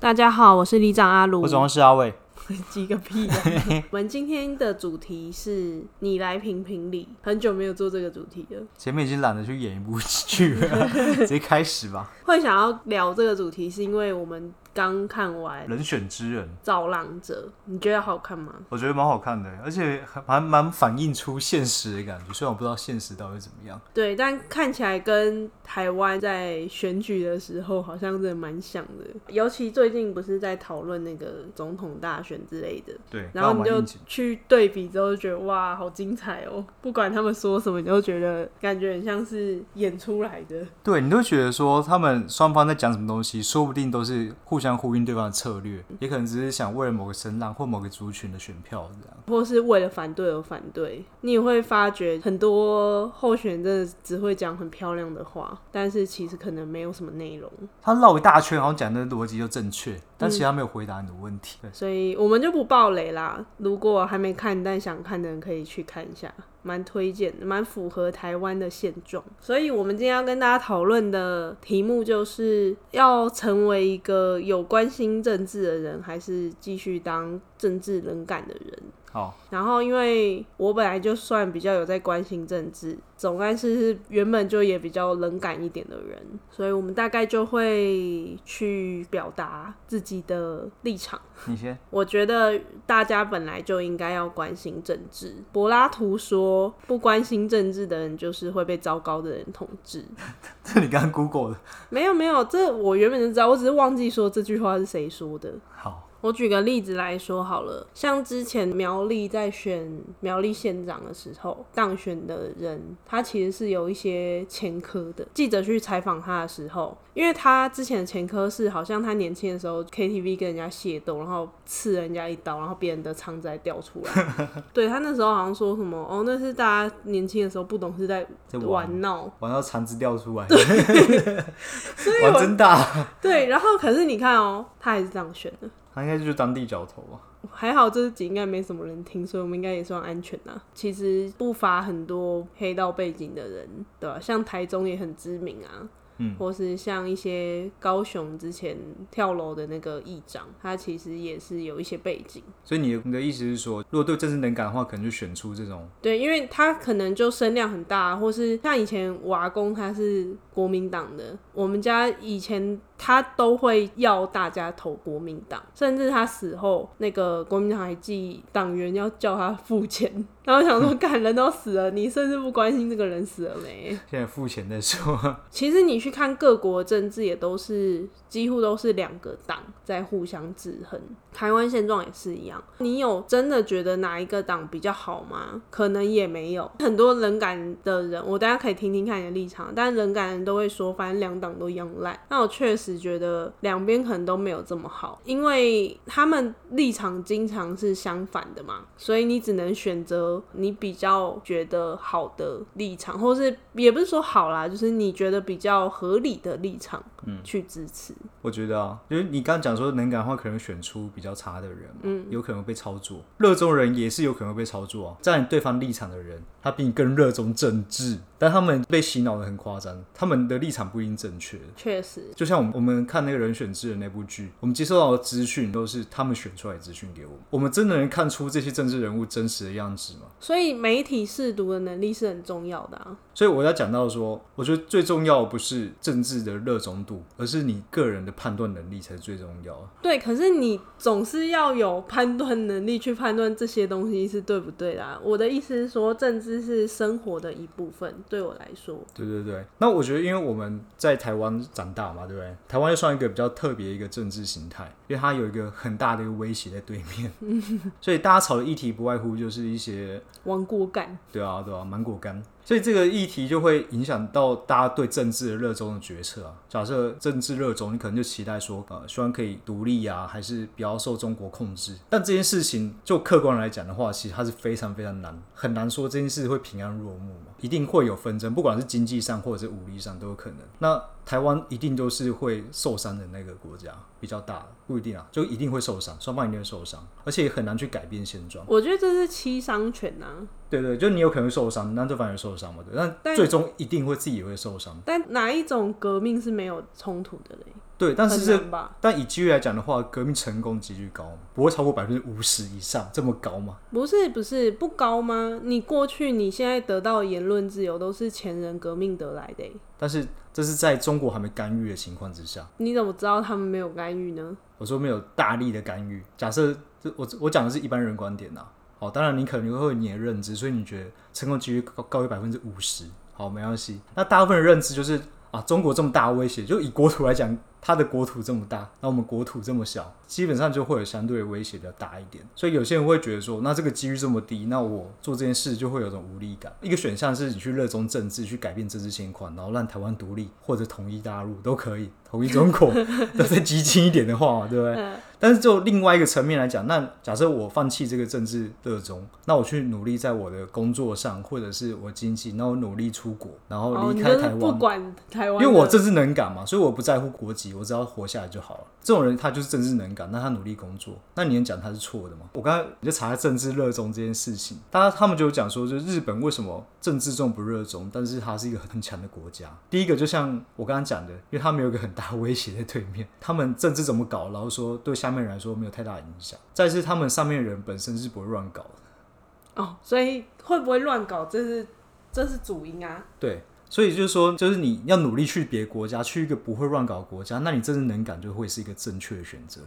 大家好，我是里长阿鲁，我总是阿伟。急个屁啊！我们今天的主题是你来评评理，很久没有做这个主题了。前面已经懒得去演一部剧了，直接开始吧。会想要聊这个主题，是因为我们。刚看完《人选之人》造浪者，你觉得好看吗？我觉得蛮好看的，而且还蛮反映出现实的感觉。虽然我不知道现实到底怎么样，对，但看起来跟台湾在选举的时候好像真的蛮像的。尤其最近不是在讨论那个总统大选之类的，对，然后你就去对比之后，就觉得哇，好精彩哦！不管他们说什么，你都觉得感觉很像是演出来的。对，你都觉得说他们双方在讲什么东西，说不定都是互相。相呼应对方的策略，也可能只是想为了某个声浪或某个族群的选票这样，或是为了反对而反对。你也会发觉很多候选人真的只会讲很漂亮的话，但是其实可能没有什么内容。他绕一大圈，好像讲的逻辑就正确，但其实他没有回答你的问题。嗯。所以我们就不爆雷啦。如果还没看但想看的人，可以去看一下。蛮推荐的，蛮符合台湾的现状，所以我们今天要跟大家讨论的题目就是要成为一个有关心政治的人，还是继续当政治冷感的人？好，然后因为我本来就算比较有在关心政治，总干事是原本就也比较冷感一点的人，所以我们大概就会去表达自己的立场。你先，我觉得大家本来就应该要关心政治。柏拉图说，不关心政治的人就是会被糟糕的人统治。这你刚刚 Google 的？没有没有，这我原本就知道，我只是忘记说这句话是谁说的。好。我举个例子来说好了，像之前苗栗在选苗栗县长的时候，当选的人他其实是有一些前科的。记者去采访他的时候，因为他之前的前科是好像他年轻的时候 KTV 跟人家械斗，然后刺人家一刀，然后别人的肠子还掉出来。对，他那时候好像说什么哦，那是大家年轻的时候不懂事在玩闹，玩到肠子掉出来，对，所以玩真大。对，然后可是你看哦，他还是这样选的。他应该就是当地角头吧？还好这集应该没什么人听，所以我们应该也算安全呐。其实不乏很多黑道背景的人，对吧？像台中也很知名啊。嗯，或是像一些高雄之前跳楼的那个议长，他其实也是有一些背景。所以你的你的意思是说，如果对政治能感的话，可能就选出这种。对，因为他可能就声量很大，或是像以前我阿公他是国民党的，我们家以前他都会要大家投国民党，甚至他死后，那个国民党还寄党员要叫他付钱。然后想说，干人都死了，你甚至不关心这个人死了没？现在付钱再说。其实你去去看各国政治，也都是几乎都是两个党在互相制衡。台湾现状也是一样。你有真的觉得哪一个党比较好吗？可能也没有。很多冷感的人，我大家可以听听看你的立场。但冷感人都会说，反正两党都一样烂。那我确实觉得两边可能都没有这么好，因为他们立场经常是相反的嘛，所以你只能选择。你比较觉得好的立场，或是也不是说好啦，就是你觉得比较合理的立场，嗯，去支持。我觉得啊，就是你刚刚讲说能感的话，可能选出比较差的人，嗯，有可能被操作。热衷人也是有可能被操作啊，站对方立场的人，他比你更热衷政治，但他们被洗脑的很夸张，他们的立场不一定正确。确实，就像我们我们看那个人选之人那部剧，我们接收到的资讯都是他们选出来的资讯给我们，我们真的能看出这些政治人物真实的样子吗？所以媒体试读的能力是很重要的啊。所以我要讲到说，我觉得最重要的不是政治的热衷度，而是你个人的判断能力才是最重要的。对，可是你总是要有判断能力去判断这些东西是对不对的啊。我的意思是说，政治是生活的一部分，对我来说。对对对。那我觉得，因为我们在台湾长大嘛，对不对？台湾又算一个比较特别一个政治形态，因为它有一个很大的一个威胁在对面，所以大家吵的议题不外乎就是一些。芒果干，对啊，对啊，芒果干。所以这个议题就会影响到大家对政治的热衷的决策啊。假设政治热衷，你可能就期待说，呃，希望可以独立啊，还是不要受中国控制。但这件事情就客观来讲的话，其实它是非常非常难，很难说这件事会平安落幕嘛，一定会有纷争，不管是经济上或者是武力上都有可能。那台湾一定都是会受伤的那个国家，比较大，不一定啊，就一定会受伤，双方一定会受伤，而且也很难去改变现状。我觉得这是七伤拳呐、啊。对对，就你有可能会受伤，那对方也受伤嘛，对，但最终一定会自己也会受伤。但哪一种革命是没有冲突的嘞？对，但是这但以几率来讲的话，革命成功几率高，不会超过百分之五十以上这么高吗？不是不是不高吗？你过去你现在得到的言论自由都是前人革命得来的。但是这是在中国还没干预的情况之下。你怎么知道他们没有干预呢？我说没有大力的干预。假设这我我讲的是一般人观点呐。好，当然你可能会有你的认知，所以你觉得成功几率高高于百分之五十。好，没关系。那大部分的认知就是啊，中国这么大威胁，就以国土来讲。它的国土这么大，那我们国土这么小，基本上就会有相对威胁比较大一点。所以有些人会觉得说，那这个几率这么低，那我做这件事就会有种无力感。一个选项是你去热衷政治，去改变政治情况，然后让台湾独立或者统一大陆都可以，统一中国，都再激进一点的话，对不对？但是就另外一个层面来讲，那假设我放弃这个政治热衷，那我去努力在我的工作上，或者是我经济，那我努力出国，然后离开台湾，不管台湾，因为我政治能感嘛，所以我不在乎国籍。我只要活下来就好了。这种人他就是政治能感，那他努力工作，那你能讲他是错的吗？我刚才你就查政治热衷这件事情，大家他们就有讲说，就是日本为什么政治这么不热衷，但是它是一个很强的国家。第一个就像我刚刚讲的，因为他们有一个很大威胁在对面，他们政治怎么搞，然后说对下面人来说没有太大影响。再是他们上面人本身是不会乱搞的。哦，所以会不会乱搞，这是这是主因啊？对。所以就是说，就是你要努力去别国家，去一个不会乱搞的国家，那你真的能感就会是一个正确的选择。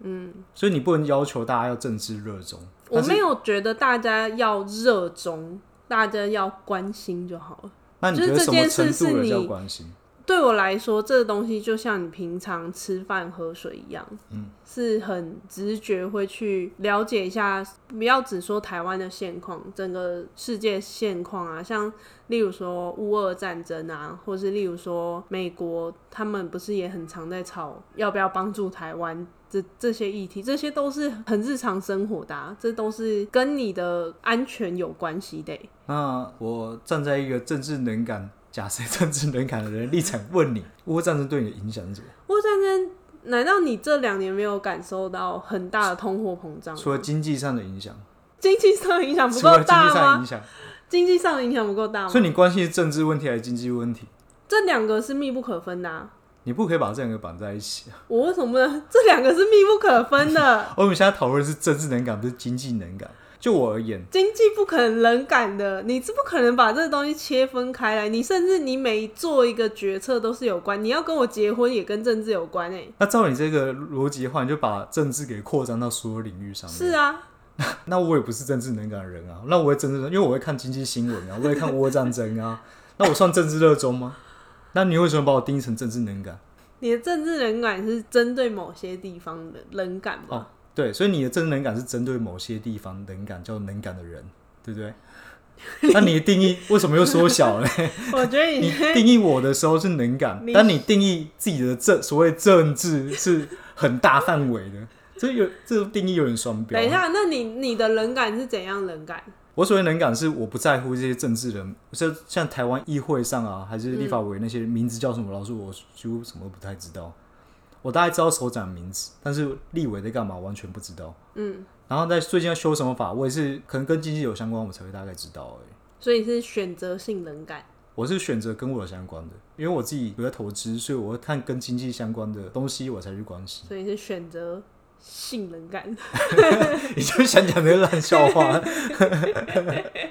嗯，所以你不能要求大家要政治热衷。我没有觉得大家要热衷，大家要关心就好了。那你觉得什么程度的叫关心？对我来说，这个东西就像你平常吃饭喝水一样，嗯，是很直觉会去了解一下。不要只说台湾的现况，整个世界现况啊，像例如说乌俄战争啊，或是例如说美国，他们不是也很常在吵要不要帮助台湾这这些议题，这些都是很日常生活的啊，这都是跟你的安全有关系的。那我站在一个政治能感。假设政治能感的人立场问你，乌俄战争对你的影响是什么？乌俄战争，难道你这两年没有感受到很大的通货膨胀？除了经济上的影响，经济上的影响不够大吗？经济上的影响不够大吗？所以你关心政治问题还是经济问题？这两个是密不可分的啊。你不可以把这两个绑在一起啊！我为什么呢？这两个是密不可分的。我们现在讨论的是政治能感，不是经济能感。就我而言，经济不可能冷感的，你是不可能把这个东西切分开来。你甚至你每做一个决策都是有关，你要跟我结婚也跟政治有关哎。那照你这个逻辑的话，你就把政治给扩张到所有领域上面。是啊，那我也不是政治能感的人啊。那我会政治，因为我会看经济新闻啊，我会看乌战争啊。那我算政治热衷吗？那你为什么把我定义成政治能感？你的政治能感是针对某些地方的冷感吗？哦对，所以你的真能感是针对某些地方能感，叫能感的人，对不对？那你的定义为什么又缩小了？我觉得你，定义我的时候是能感，但你定义自己的政所谓政治是很大范围的，这有这个定义有点双标。等一下，那你你的能感是怎样能感？我所谓能感是我不在乎这些政治人，就像台湾议会上啊，还是立法委那些名字叫什么，老师我几乎什么都不太知道。我大概知道首长名字，但是立委在干嘛完全不知道。嗯，然后在最近要修什么法，我也是可能跟经济有相关，我才会大概知道而已。所以是选择性冷感。我是选择跟我有相关的，因为我自己有在投资，所以我会看跟经济相关的东西，我才去关心。所以是选择性冷感。你就想讲那个烂笑话？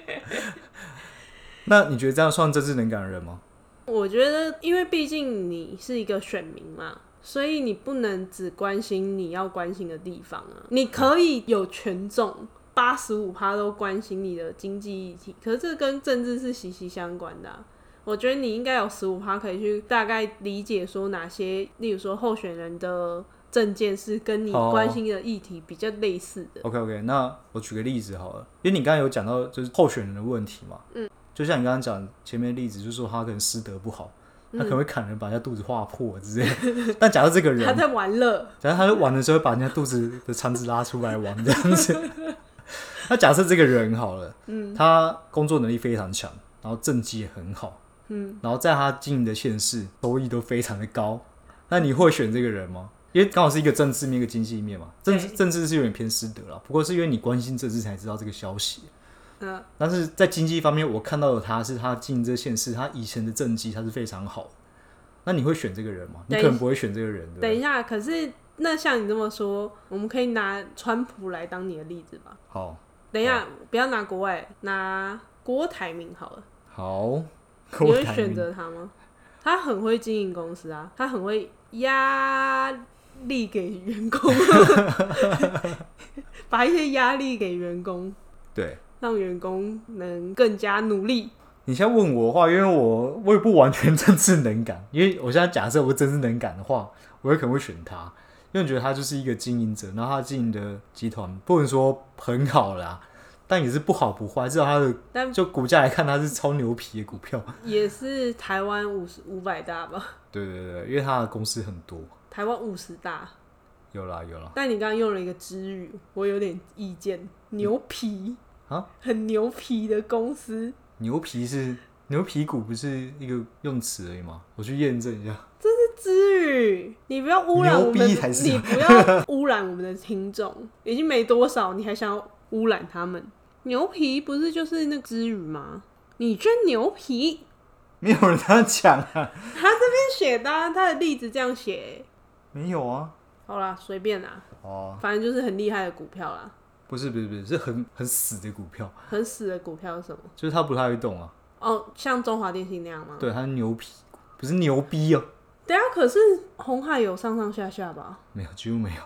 那你觉得这样算政治能感的人吗？我觉得，因为毕竟你是一个选民嘛。所以你不能只关心你要关心的地方啊！你可以有权重八十五趴都关心你的经济议题，可是这跟政治是息息相关的啊。我觉得你应该有十五趴可以去大概理解说哪些，例如说候选人的政见是跟你关心的议题比较类似的。OK OK，那我举个例子好了，因为你刚才有讲到就是候选人的问题嘛，嗯，就像你刚刚讲前面的例子，就是说他可能师德不好，他可能会砍人，把人家肚子划破之类。嗯、但假设这个人他在玩乐，假设他在玩的时候把人家肚子的肠子拉出来玩这样子。那假设这个人好了，嗯，他工作能力非常强，然后政绩也很好，嗯，然后在他经营的县市收益都非常的高，那你会选这个人吗？因为刚好是一个政治面，一个经济面嘛。政治政治是有点偏私德了，不过是因为你关心政治才知道这个消息。嗯，但是在经济方面，我看到的他是他经营这县市，他以前的政绩他是非常好。那你会选这个人吗？你可能不会选这个人。等一下，可是那像你这么说，我们可以拿川普来当你的例子吧？好，等一下，不要拿国外，拿郭台铭好了。好，你会选择他吗？他很会经营公司啊，他很会压。力给员工，把一些压力给员工，对，让员工能更加努力。你现在问我的话，因为我我也不完全 政治能感，因为我现在假设我政治能感的话，我也可能会选他，因为我觉得他就是一个经营者，然后他经营的集团不能说很好啦，但也是不好不坏，至少他的但就股价来看，他是超牛皮的股票，也是台湾五十五百大吧？对对对，因为他的公司很多。台湾五十大，有啦有啦。但你刚刚用了一个支语，我有点意见。牛皮啊，嗯、很牛皮的公司。牛皮是牛皮股，不是一个用词而已吗？我去验证一下。这是支语，你不要污染我们，你不要污染我们的听众。已经没多少，你还想要污染他们？牛皮不是就是那个支语吗？你真牛皮。没有人这样讲啊！他这边写的，他的例子这样写。没有啊。好啦，随便啦。哦。反正就是很厉害的股票啦。不是不是不是，是很很死的股票。很死的股票是什么？就是它不太会动啊。哦，像中华电信那样吗？对，它是牛皮，不是牛逼哦。对啊，可是红海有上上下下吧？没有，几乎没有。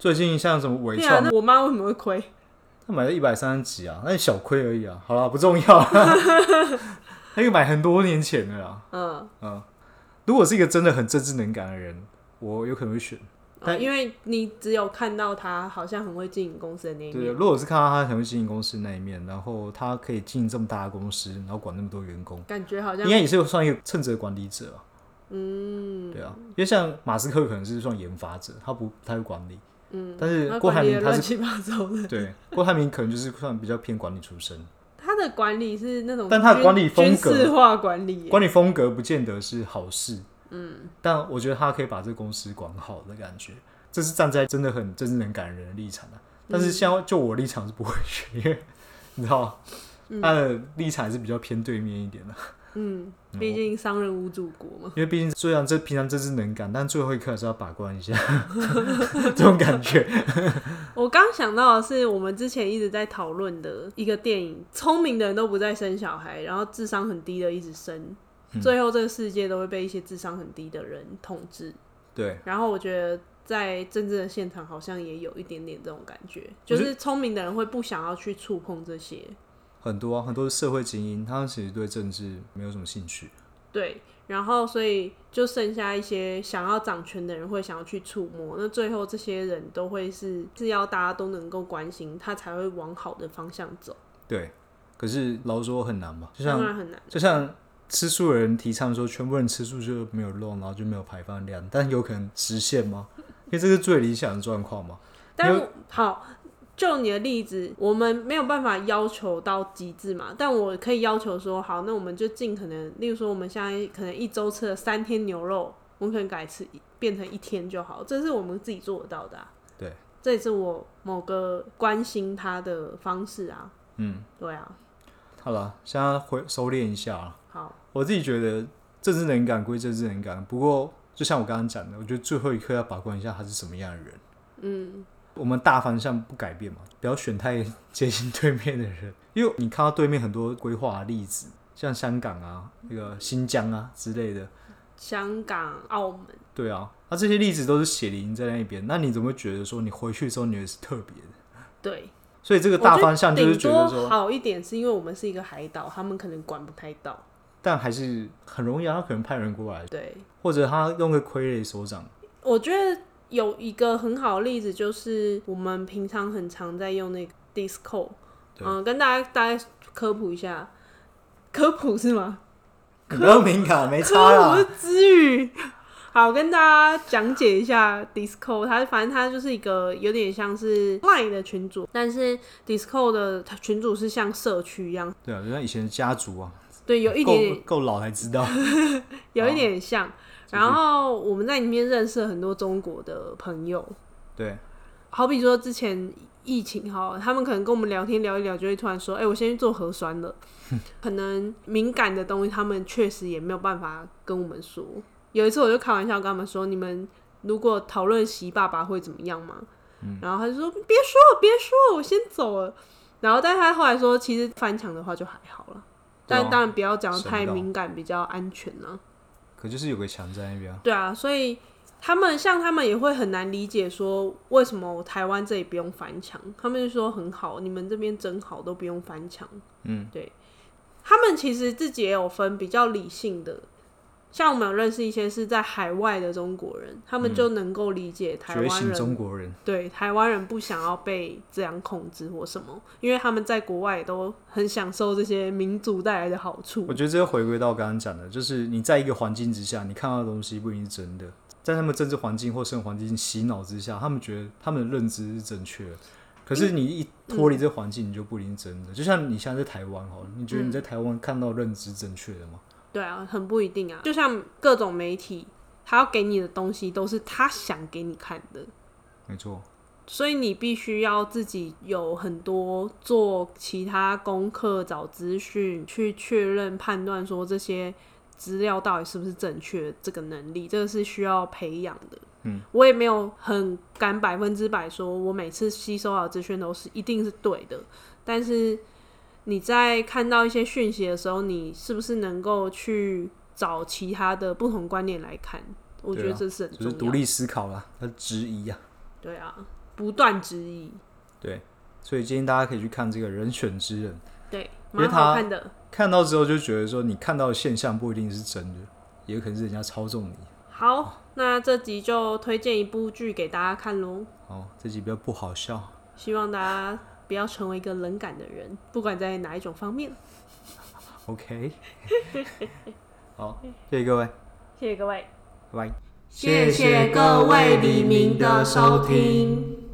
最近像什么纬创，我妈为什么会亏？她买了一百三十几啊，那小亏而已啊。好了，不重要。他又买很多年前的啦。嗯嗯，如果是一个真的很政治能感的人，我有可能会选。但、哦、因为你只有看到他好像很会经营公司的那一面。对，如果是看到他很会经营公司的那一面，然后他可以经营这么大的公司，然后管那么多员工，感觉好像应该也是算一个称职的管理者。嗯，对啊，因为像马斯克可能是算研发者，他不太会管理。嗯，但是郭台铭他是乱七八糟的。对，郭台铭可能就是算比较偏管理出身。他的管理是那种，但他的管理风格，军事化管理，管理风格不见得是好事。嗯，但我觉得他可以把这个公司管好的感觉，这是站在真的很真正能感人的立场啊。但是像就我立场是不会选，因 为你知道，他的立场还是比较偏对面一点的。嗯，毕竟商人无祖国嘛。因为毕竟虽然这平常真是能干，但最后一刻还是要把关一下，这种感觉。我刚想到的是，我们之前一直在讨论的一个电影，聪明的人都不再生小孩，然后智商很低的一直生，嗯、最后这个世界都会被一些智商很低的人统治。对。然后我觉得在政治的现场好像也有一点点这种感觉，就是聪明的人会不想要去触碰这些。很多啊，很多社会精英，他们其实对政治没有什么兴趣。对，然后所以就剩下一些想要掌权的人会想要去触摸，那最后这些人都会是是要大家都能够关心，他才会往好的方向走。对，可是老实说很难吧？就像当然很难，就像吃素的人提倡说，全部人吃素就没有肉，然后就没有排放量，但有可能实现吗？因为这是最理想的状况嘛。但好。就你的例子，我们没有办法要求到极致嘛，但我可以要求说，好，那我们就尽可能，例如说，我们现在可能一周吃了三天牛肉，我们可能改吃变成一天就好，这是我们自己做得到的啊。对，这也是我某个关心他的方式啊。嗯，对啊。好了，现在回收敛一下。好，我自己觉得政治能感归政治能感，不过就像我刚刚讲的，我觉得最后一刻要把关一下他是什么样的人。嗯。我们大方向不改变嘛，不要选太接近对面的人，因为你看到对面很多规划的例子，像香港啊、那个新疆啊之类的。香港、澳门。对啊，那、啊、这些例子都是血淋在那边，那你怎么会觉得说你回去之后你也是特别的？对。所以这个大方向就是觉得说好一点，是因为我们是一个海岛，他们可能管不太到。但还是很容易啊，他可能派人过来，对，或者他用个傀儡手掌。我觉得。有一个很好的例子，就是我们平常很常在用那个 Discord，嗯，跟大家大概科普一下科普是吗？不要敏感，没差啦。科普是支语。好，跟大家讲解一下 Discord，它反正它就是一个有点像是 Line 的群组，但是 Discord 的群组是像社区一样。对啊，就像以前的家族啊。对，有一点够老才知道，有一点像。然后我们在里面认识了很多中国的朋友。对，好比说之前疫情哈，他们可能跟我们聊天聊一聊，就会突然说：“哎、欸，我先去做核酸了。”可能敏感的东西，他们确实也没有办法跟我们说。有一次我就开玩笑跟他们说：“你们如果讨论习爸爸会怎么样吗？”嗯、然后他就说：“别说了，别说了，我先走了。”然后，但是他后来说：“其实翻墙的话就还好了。”但当然不要讲得太敏感，比较安全呢。可就是有个墙在那边。对啊，所以他们像他们也会很难理解说，为什么台湾这里不用翻墙？他们就说很好，你们这边真好，都不用翻墙。嗯，对。他们其实自己也有分比较理性的。像我们有认识一些是在海外的中国人，他们就能够理解台湾人。中国人对台湾人不想要被这样控制或什么，因为他们在国外也都很享受这些民族带来的好处。我觉得这个回归到刚刚讲的，就是你在一个环境之下，你看到的东西不一定是真的。在他们政治环境或生活环境洗脑之下，他们觉得他们的认知是正确的。可是你一脱离这环境，你就不一定真的。嗯、就像你现在在台湾哈，你觉得你在台湾看到认知正确的吗？对啊，很不一定啊。就像各种媒体，他要给你的东西都是他想给你看的，没错。所以你必须要自己有很多做其他功课、找资讯、去确认、判断，说这些资料到底是不是正确，这个能力，这个是需要培养的。嗯，我也没有很敢百分之百说，我每次吸收到资讯都是一定是对的，但是。你在看到一些讯息的时候，你是不是能够去找其他的不同观念来看？我觉得这是很重要，就是独立思考啦，那质疑啊。对啊，不断质疑。对，所以建议大家可以去看这个人选之人。对，蛮好看的。看到之后就觉得说，你看到的现象不一定是真的，也可能是人家操纵你。好，那这集就推荐一部剧给大家看喽。好，这集比较不好笑，希望大家。不要成为一个冷感的人，不管在哪一种方面。OK，好，谢谢各位，谢谢各位，拜拜，谢谢各位黎明的收听。